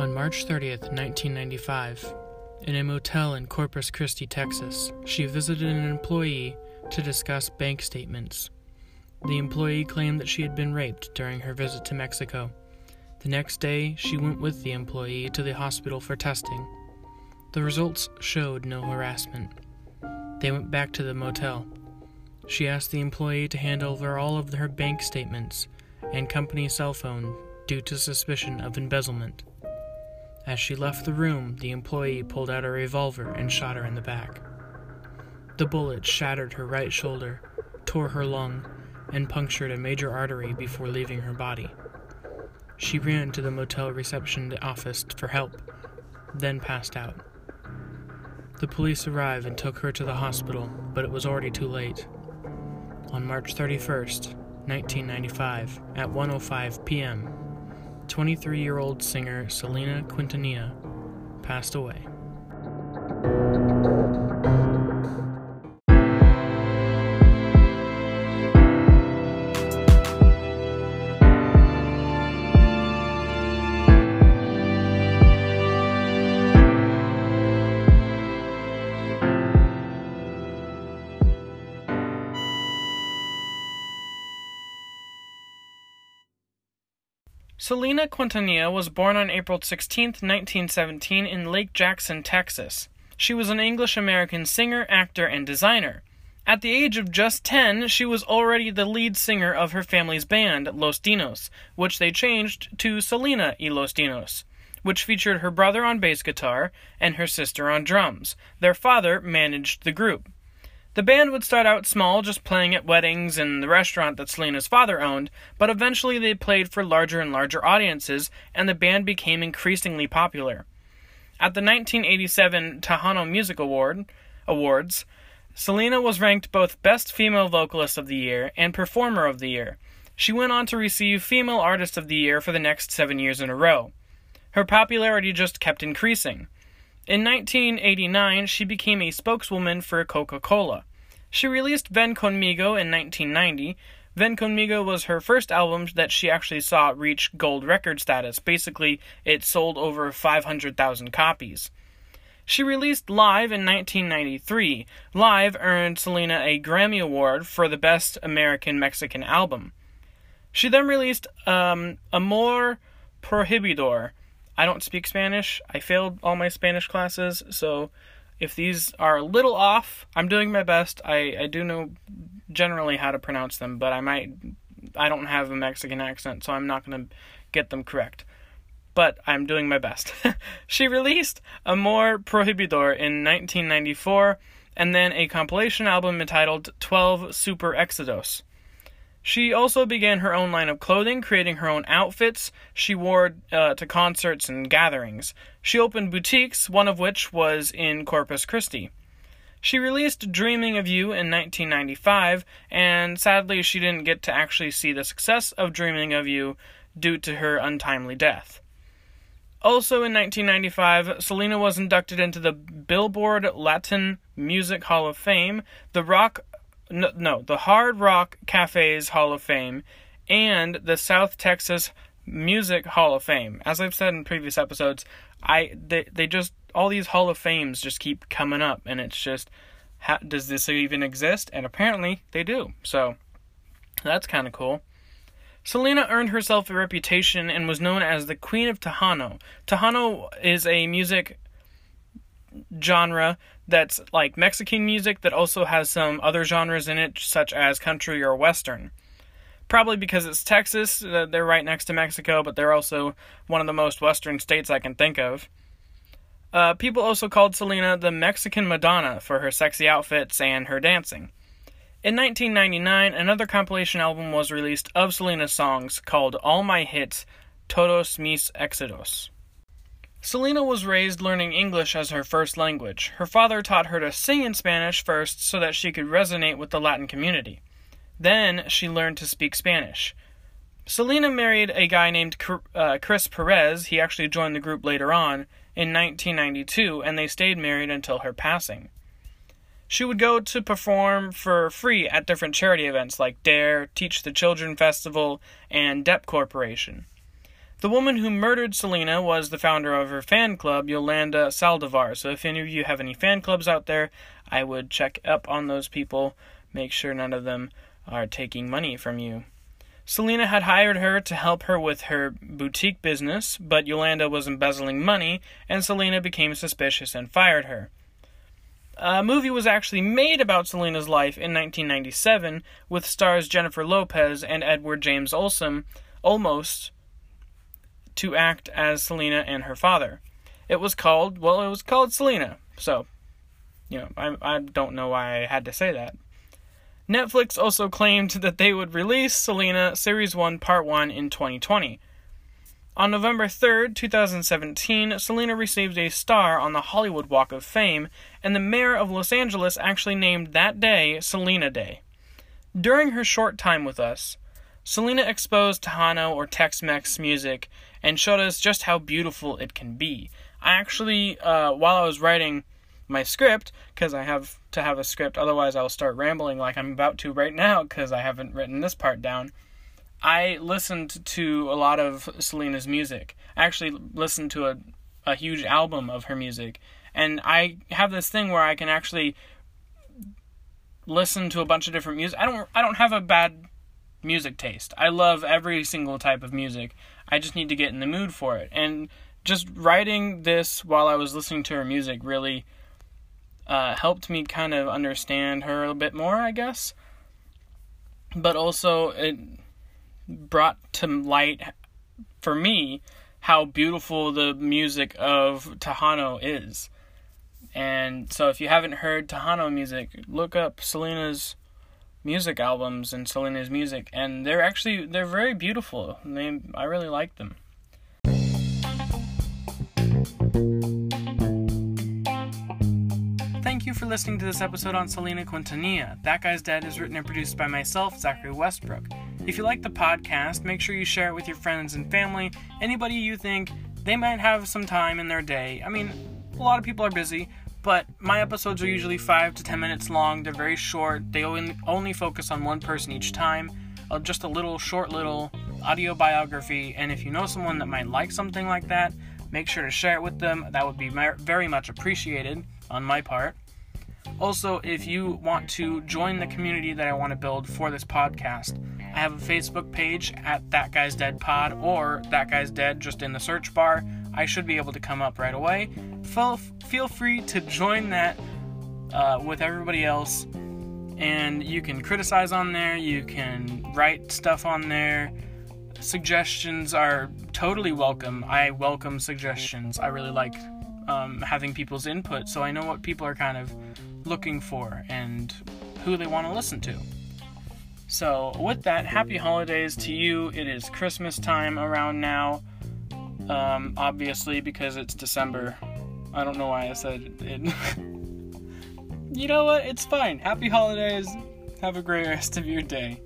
On March 30th, 1995, in a motel in Corpus Christi, Texas, she visited an employee to discuss bank statements. The employee claimed that she had been raped during her visit to Mexico. The next day, she went with the employee to the hospital for testing. The results showed no harassment. They went back to the motel. She asked the employee to hand over all of her bank statements and company cell phone due to suspicion of embezzlement. As she left the room, the employee pulled out a revolver and shot her in the back. The bullet shattered her right shoulder, tore her lung, and punctured a major artery before leaving her body. She ran to the motel reception office for help, then passed out. The police arrived and took her to the hospital, but it was already too late. On March 31st, 1995, at 1:05 p.m., 23-year-old singer Selena Quintanilla passed away. Selena Quintanilla was born on April 16, 1917, in Lake Jackson, Texas. She was an English American singer, actor, and designer. At the age of just 10, she was already the lead singer of her family's band, Los Dinos, which they changed to Selena y Los Dinos, which featured her brother on bass guitar and her sister on drums. Their father managed the group. The band would start out small, just playing at weddings and the restaurant that Selena's father owned, but eventually they played for larger and larger audiences, and the band became increasingly popular. At the 1987 Tejano Music Award Awards, Selena was ranked both Best Female Vocalist of the Year and Performer of the Year. She went on to receive Female Artist of the Year for the next seven years in a row. Her popularity just kept increasing. In 1989, she became a spokeswoman for Coca Cola. She released Ven Conmigo in 1990. Ven Conmigo was her first album that she actually saw reach gold record status. Basically, it sold over 500,000 copies. She released Live in 1993. Live earned Selena a Grammy Award for the Best American Mexican Album. She then released um, Amor Prohibidor I don't speak Spanish. I failed all my Spanish classes, so if these are a little off, I'm doing my best. I, I do know generally how to pronounce them, but I might I don't have a Mexican accent, so I'm not going to get them correct. But I'm doing my best. she released Amor Prohibidor in 1994 and then a compilation album entitled 12 Super Exodos. She also began her own line of clothing, creating her own outfits she wore uh, to concerts and gatherings. She opened boutiques, one of which was in Corpus Christi. She released Dreaming of You in 1995, and sadly, she didn't get to actually see the success of Dreaming of You due to her untimely death. Also in 1995, Selena was inducted into the Billboard Latin Music Hall of Fame, the Rock no, no, the Hard Rock Cafes Hall of Fame and the South Texas Music Hall of Fame. As I've said in previous episodes, I they they just all these Hall of Fames just keep coming up, and it's just, how, does this even exist? And apparently they do. So that's kind of cool. Selena earned herself a reputation and was known as the Queen of Tejano. Tejano is a music genre that's like Mexican music that also has some other genres in it, such as country or western. Probably because it's Texas, uh, they're right next to Mexico, but they're also one of the most western states I can think of. Uh, people also called Selena the Mexican Madonna for her sexy outfits and her dancing. In 1999, another compilation album was released of Selena's songs called All My Hits Todos Mis Éxitos. Selena was raised learning English as her first language. Her father taught her to sing in Spanish first so that she could resonate with the Latin community. Then she learned to speak Spanish. Selena married a guy named uh, Chris Perez. He actually joined the group later on in 1992, and they stayed married until her passing. She would go to perform for free at different charity events like DARE, Teach the Children Festival, and DEP Corporation. The woman who murdered Selena was the founder of her fan club, Yolanda Saldivar. So if any of you have any fan clubs out there, I would check up on those people, make sure none of them are taking money from you. Selena had hired her to help her with her boutique business, but Yolanda was embezzling money, and Selena became suspicious and fired her. A movie was actually made about Selena's life in 1997 with stars Jennifer Lopez and Edward James Olmos, almost to act as Selena and her father. It was called, well, it was called Selena. So, you know, I, I don't know why I had to say that. Netflix also claimed that they would release Selena Series 1 Part 1 in 2020. On November 3rd, 2017, Selena received a star on the Hollywood Walk of Fame, and the mayor of Los Angeles actually named that day Selena Day. During her short time with us, Selena exposed Tejano or Tex Mex music and showed us just how beautiful it can be. I actually, uh, while I was writing my script, because I have to have a script, otherwise I'll start rambling like I'm about to right now, because I haven't written this part down. I listened to a lot of Selena's music. I actually listened to a, a huge album of her music. And I have this thing where I can actually listen to a bunch of different music. I don't I don't have a bad music taste. I love every single type of music. I just need to get in the mood for it. And just writing this while I was listening to her music really uh, helped me kind of understand her a bit more, I guess. But also, it brought to light for me how beautiful the music of Tejano is. And so, if you haven't heard Tejano music, look up Selena's music albums and Selena's music, and they're actually they're very beautiful. They I really like them. Thank you for listening to this episode on Selena Quintanilla. That Guy's Dead is written and produced by myself, Zachary Westbrook. If you like the podcast, make sure you share it with your friends and family, anybody you think they might have some time in their day. I mean, a lot of people are busy, but my episodes are usually 5 to 10 minutes long. They're very short. They only focus on one person each time. Uh, just a little short little audio biography. And if you know someone that might like something like that, make sure to share it with them. That would be very much appreciated on my part. Also, if you want to join the community that I want to build for this podcast, I have a Facebook page at That Guy's Dead Pod or That Guy's Dead just in the search bar. I should be able to come up right away. Feel, feel free to join that uh, with everybody else. And you can criticize on there, you can write stuff on there. Suggestions are totally welcome. I welcome suggestions. I really like um, having people's input so I know what people are kind of looking for and who they want to listen to. So, with that, happy holidays to you. It is Christmas time around now. Um, obviously, because it's December. I don't know why I said it. you know what? It's fine. Happy holidays. Have a great rest of your day.